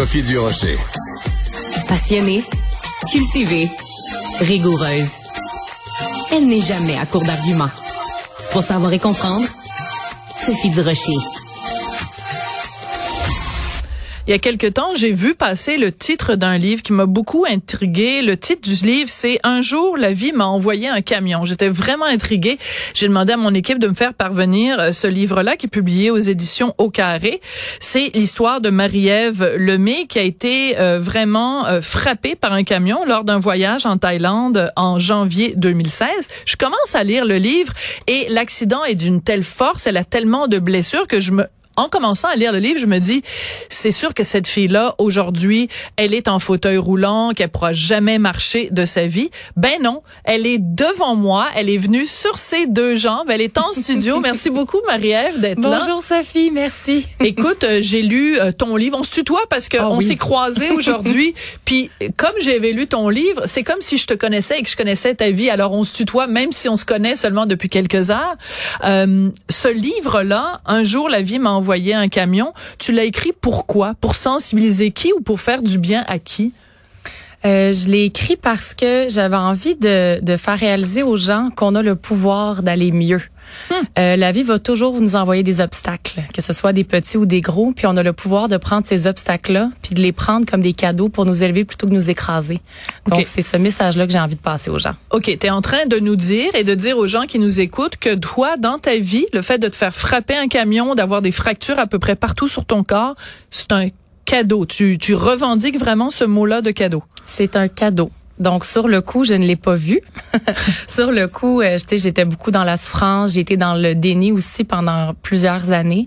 Sophie Durocher. Passionnée, cultivée, rigoureuse. Elle n'est jamais à court d'arguments. Pour savoir et comprendre, Sophie Durocher. Il y a quelque temps, j'ai vu passer le titre d'un livre qui m'a beaucoup intrigué. Le titre du livre, c'est Un jour, la vie m'a envoyé un camion. J'étais vraiment intriguée. J'ai demandé à mon équipe de me faire parvenir euh, ce livre-là qui est publié aux éditions Au Carré. C'est l'histoire de Marie-Ève Lemay qui a été euh, vraiment euh, frappée par un camion lors d'un voyage en Thaïlande en janvier 2016. Je commence à lire le livre et l'accident est d'une telle force, elle a tellement de blessures que je me en commençant à lire le livre, je me dis, c'est sûr que cette fille-là, aujourd'hui, elle est en fauteuil roulant, qu'elle pourra jamais marcher de sa vie. Ben non, elle est devant moi, elle est venue sur ses deux jambes, elle est en studio. Merci beaucoup, Marie-Ève, d'être là. Bonjour Sophie, merci. Écoute, euh, j'ai lu euh, ton livre. On se tutoie parce qu'on Ah oui. s'est croisés aujourd'hui. Puis, comme j'avais lu ton livre, c'est comme si je te connaissais et que je connaissais ta vie. Alors, on se tutoie, même si on se connaît seulement depuis quelques heures. Euh, ce livre-là, un jour, la vie m'a un camion. Tu l'as écrit pourquoi? Pour sensibiliser qui ou pour faire du bien à qui? Euh, je l'ai écrit parce que j'avais envie de, de faire réaliser aux gens qu'on a le pouvoir d'aller mieux. Euh, la vie va toujours nous envoyer des obstacles, que ce soit des petits ou des gros, puis on a le pouvoir de prendre ces obstacles-là, puis de les prendre comme des cadeaux pour nous élever plutôt que nous écraser. Donc c'est ce message-là que j'ai envie de passer aux gens. OK, tu es en train de nous dire et de dire aux gens qui nous écoutent que toi, dans ta vie, le fait de te faire frapper un camion, d'avoir des fractures à peu près partout sur ton corps, c'est un cadeau. Tu, tu revendiques vraiment ce mot-là de cadeau. C'est un cadeau. Donc sur le coup, je ne l'ai pas vu. sur le coup, euh, j'étais beaucoup dans la souffrance, été dans le déni aussi pendant plusieurs années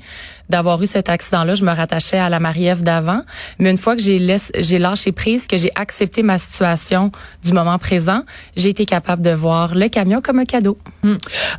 d'avoir eu cet accident-là. Je me rattachais à la Marie-Ève d'avant, mais une fois que j'ai j'ai lâché prise, que j'ai accepté ma situation du moment présent, j'ai été capable de voir le camion comme un cadeau.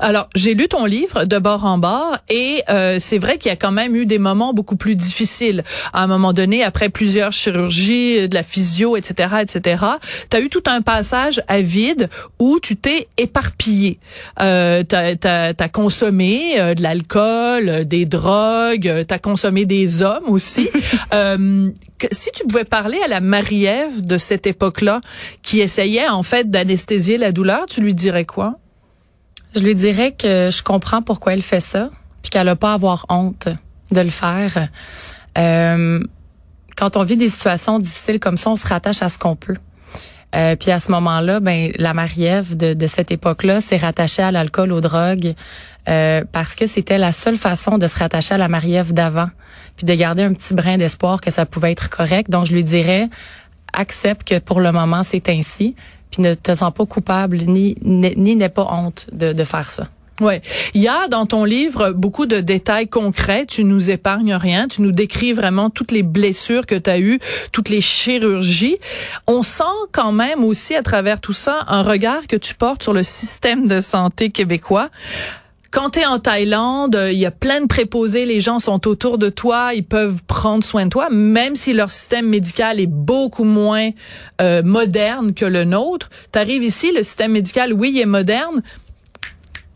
Alors, j'ai lu ton livre de bord en bord et euh, c'est vrai qu'il y a quand même eu des moments beaucoup plus difficiles. À un moment donné, après plusieurs chirurgies, de la physio, etc., etc., tu as eu tout un passage à vide où tu t'es éparpillé. Euh, tu as, consommé euh, de l'alcool, euh, des drogues, tu as consommé des hommes aussi. euh, que- si tu pouvais parler à la Marie-Ève de cette époque-là qui essayait en fait d'anesthésier la douleur, tu lui dirais quoi? Je lui dirais que je comprends pourquoi elle fait ça, puis qu'elle n'a pas à avoir honte de le faire. Euh, quand on vit des situations difficiles comme ça, on se rattache à ce qu'on peut. Euh, puis à ce moment-là, ben la Marie-Ève de, de cette époque-là s'est rattachée à l'alcool, aux drogues, euh, parce que c'était la seule façon de se rattacher à la Marie-Ève d'avant, puis de garder un petit brin d'espoir que ça pouvait être correct. Donc je lui dirais, accepte que pour le moment c'est ainsi, puis ne te sens pas coupable ni ni pas honte de, de faire ça. Ouais, il y a dans ton livre beaucoup de détails concrets, tu nous épargnes rien, tu nous décris vraiment toutes les blessures que tu as eues, toutes les chirurgies. On sent quand même aussi à travers tout ça un regard que tu portes sur le système de santé québécois. Quand tu es en Thaïlande, il y a plein de préposés, les gens sont autour de toi, ils peuvent prendre soin de toi, même si leur système médical est beaucoup moins euh, moderne que le nôtre. Tu arrives ici, le système médical, oui, il est moderne,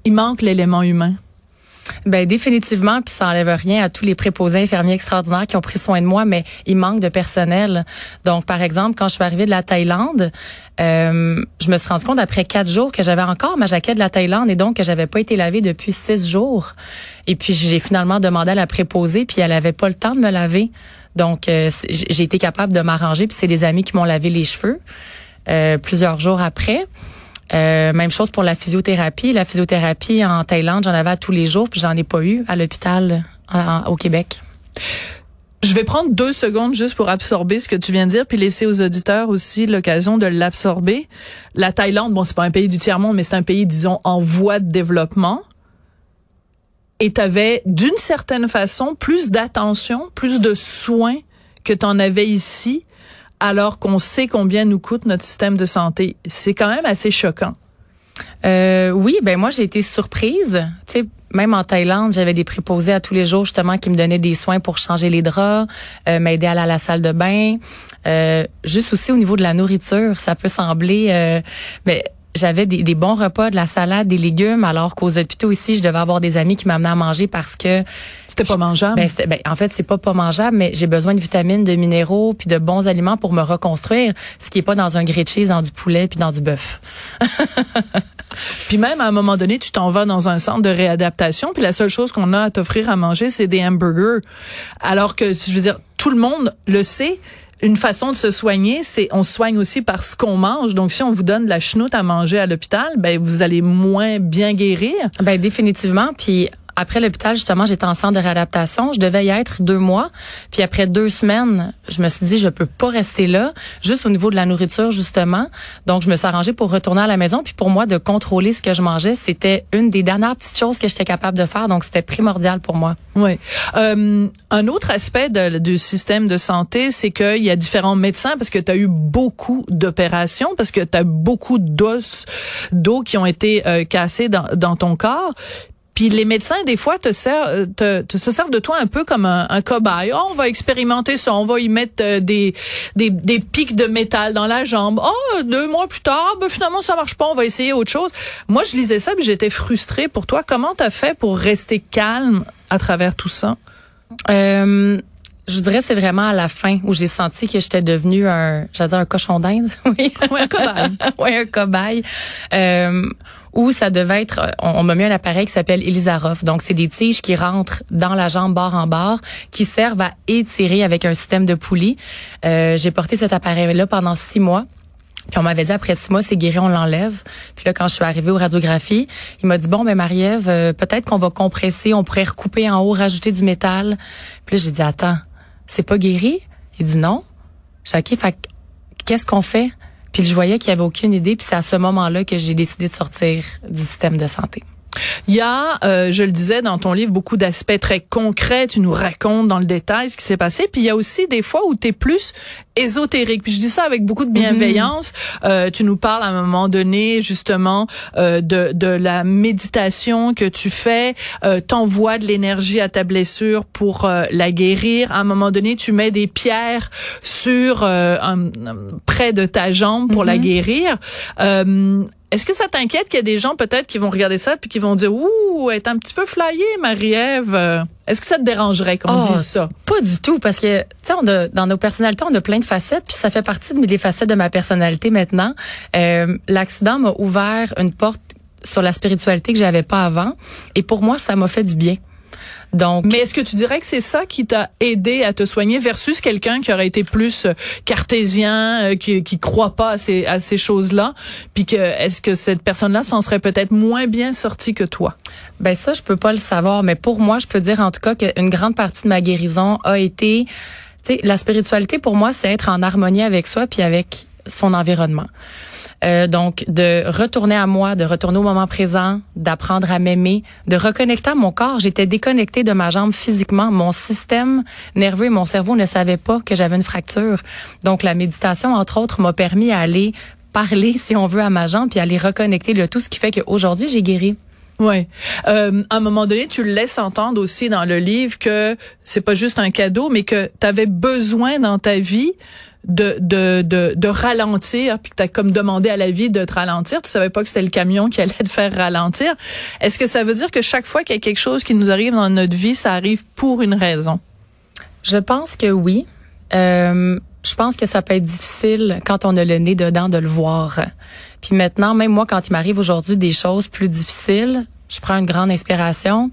il manque l'élément humain. Ben définitivement, puis ça enlève rien à tous les préposés infirmiers extraordinaires qui ont pris soin de moi, mais il manque de personnel. Donc, par exemple, quand je suis arrivée de la Thaïlande, euh, je me suis rendu compte après quatre jours que j'avais encore ma jaquette de la Thaïlande et donc que j'avais pas été lavée depuis six jours. Et puis j'ai finalement demandé à la préposée, puis elle avait pas le temps de me laver. Donc euh, j'ai été capable de m'arranger, puis c'est des amis qui m'ont lavé les cheveux euh, plusieurs jours après. Euh, même chose pour la physiothérapie. La physiothérapie en Thaïlande, j'en avais à tous les jours, puis j'en ai pas eu à l'hôpital au Québec. Je vais prendre deux secondes juste pour absorber ce que tu viens de dire, puis laisser aux auditeurs aussi l'occasion de l'absorber. La Thaïlande, bon, c'est pas un pays du tiers monde, mais c'est un pays, disons, en voie de développement. Et tu avais, d'une certaine façon, plus d'attention, plus de soins que tu en avais ici alors qu'on sait combien nous coûte notre système de santé. C'est quand même assez choquant. Euh, oui, ben moi j'ai été surprise. Tu sais, même en Thaïlande, j'avais des préposés à tous les jours justement qui me donnaient des soins pour changer les draps, euh, m'aider à aller à la salle de bain. Euh, juste aussi au niveau de la nourriture, ça peut sembler, euh, mais j'avais des, des, bons repas, de la salade, des légumes, alors qu'aux hôpitaux ici, je devais avoir des amis qui m'amenaient à manger parce que c'était pas mangeable? Ben, ben, en fait, c'est pas pas mangeable, mais j'ai besoin de vitamines, de minéraux, puis de bons aliments pour me reconstruire, ce qui est pas dans un grilled cheese, dans du poulet puis dans du bœuf. puis même à un moment donné, tu t'en vas dans un centre de réadaptation, puis la seule chose qu'on a à t'offrir à manger, c'est des hamburgers, alors que je veux dire, tout le monde le sait une façon de se soigner, c'est on soigne aussi par ce qu'on mange. Donc si on vous donne de la chenoute à manger à l'hôpital, ben vous allez moins bien guérir. Ben définitivement. Après l'hôpital, justement, j'étais en centre de réadaptation. Je devais y être deux mois. Puis après deux semaines, je me suis dit, je peux pas rester là, juste au niveau de la nourriture, justement. Donc, je me suis arrangée pour retourner à la maison. Puis pour moi, de contrôler ce que je mangeais, c'était une des dernières petites choses que j'étais capable de faire. Donc, c'était primordial pour moi. Oui. Euh, un autre aspect du système de santé, c'est qu'il y a différents médecins parce que tu as eu beaucoup d'opérations, parce que tu as beaucoup d'os, d'eau qui ont été euh, cassés dans, dans ton corps. Puis les médecins, des fois, te, servent, te, te, se servent de toi un peu comme un, un cobaye. Oh, on va expérimenter ça, on va y mettre euh, des, des, des pics de métal dans la jambe. Oh, deux mois plus tard, ben, finalement, ça marche pas, on va essayer autre chose. Moi, je lisais ça, puis j'étais frustrée pour toi. Comment t'as fait pour rester calme à travers tout ça? Euh, je dirais c'est vraiment à la fin où j'ai senti que j'étais devenue un, j'allais dire un cochon d'Inde. oui. un cobaye. oui, un cobaye. Euh, où ça devait être, on, m'a mis un appareil qui s'appelle Elisarov. Donc, c'est des tiges qui rentrent dans la jambe barre en barre, qui servent à étirer avec un système de poulie. Euh, j'ai porté cet appareil-là pendant six mois. Puis on m'avait dit après six mois, c'est guéri, on l'enlève. Puis là, quand je suis arrivée aux radiographies, il m'a dit bon, ben Marie-Ève, euh, peut-être qu'on va compresser, on pourrait recouper en haut, rajouter du métal. Puis là, j'ai dit attends, c'est pas guéri? Il dit non. J'ai dit, ok, qu'est-ce qu'on fait? Puis je voyais qu'il y avait aucune idée. Puis c'est à ce moment-là que j'ai décidé de sortir du système de santé. Il y a, euh, je le disais dans ton livre, beaucoup d'aspects très concrets. Tu nous racontes dans le détail ce qui s'est passé. Puis il y a aussi des fois où tu es plus ésotérique. Puis je dis ça avec beaucoup de bienveillance. Mm-hmm. euh, tu nous parles à un moment donné justement euh, de, de la méditation que tu fais. Euh, T'envoies de l'énergie à ta blessure pour euh, la guérir. À un moment donné, tu mets des pierres sur euh, un, près de ta jambe pour la mm-hmm. guérir. Euh, est-ce que ça t'inquiète qu'il y a des gens peut-être qui vont regarder ça puis qui vont dire ouh, elle est un petit peu flyée Marie-Ève? Est-ce que ça te dérangerait qu'on oh, dise ça? Pas du tout parce que tu sais dans nos personnalités on a plein de facettes puis ça fait partie de, des facettes de ma personnalité maintenant. Euh, l'accident m'a ouvert une porte sur la spiritualité que j'avais pas avant et pour moi ça m'a fait du bien. Donc, mais est-ce que tu dirais que c'est ça qui t'a aidé à te soigner versus quelqu'un qui aurait été plus euh, cartésien, euh, qui qui croit pas à ces à ces choses-là, puis que est-ce que cette personne-là s'en serait peut-être moins bien sortie que toi? Ben ça, je peux pas le savoir, mais pour moi, je peux dire en tout cas qu'une grande partie de ma guérison a été, tu sais, la spiritualité pour moi, c'est être en harmonie avec soi puis avec son environnement. Euh, donc, de retourner à moi, de retourner au moment présent, d'apprendre à m'aimer, de reconnecter à mon corps. J'étais déconnectée de ma jambe physiquement. Mon système nerveux et mon cerveau ne savaient pas que j'avais une fracture. Donc, la méditation, entre autres, m'a permis à aller parler, si on veut, à ma jambe, puis aller reconnecter le tout, ce qui fait qu'aujourd'hui, j'ai guéri. Ouais. Euh, à un moment donné, tu le laisses entendre aussi dans le livre que c'est pas juste un cadeau, mais que tu avais besoin dans ta vie de, de, de, de ralentir, puis que tu as comme demandé à la vie de te ralentir. Tu savais pas que c'était le camion qui allait te faire ralentir. Est-ce que ça veut dire que chaque fois qu'il y a quelque chose qui nous arrive dans notre vie, ça arrive pour une raison? Je pense que oui. Euh, je pense que ça peut être difficile quand on a le nez dedans de le voir. Puis maintenant, même moi, quand il m'arrive aujourd'hui des choses plus difficiles, je prends une grande inspiration.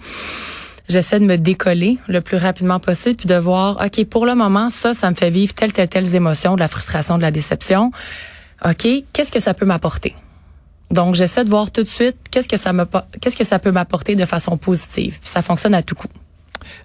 J'essaie de me décoller le plus rapidement possible puis de voir, OK, pour le moment, ça, ça me fait vivre telle, telle, telle émotion, de la frustration, de la déception. OK, qu'est-ce que ça peut m'apporter? Donc, j'essaie de voir tout de suite qu'est-ce que ça me, qu'est-ce que ça peut m'apporter de façon positive. Puis ça fonctionne à tout coup.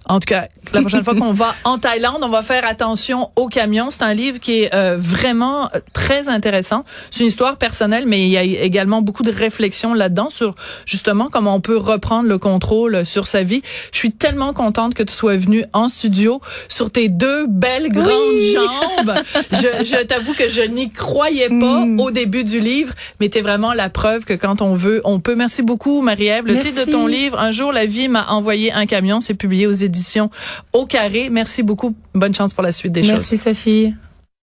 En tout cas, la prochaine fois qu'on va en Thaïlande, on va faire attention aux camions. C'est un livre qui est euh, vraiment euh, très intéressant. C'est une histoire personnelle, mais il y a également beaucoup de réflexions là-dedans sur justement comment on peut reprendre le contrôle sur sa vie. Je suis tellement contente que tu sois venue en studio sur tes deux belles grandes jambes. je, je t'avoue que je n'y croyais pas mm. au début du livre, mais t'es vraiment la preuve que quand on veut, on peut. Merci beaucoup, Marie-Ève. Le titre de ton livre, Un jour la vie m'a envoyé un camion, c'est publié aux éditions Au Carré. Merci beaucoup. Bonne chance pour la suite des choses. Merci, Sophie.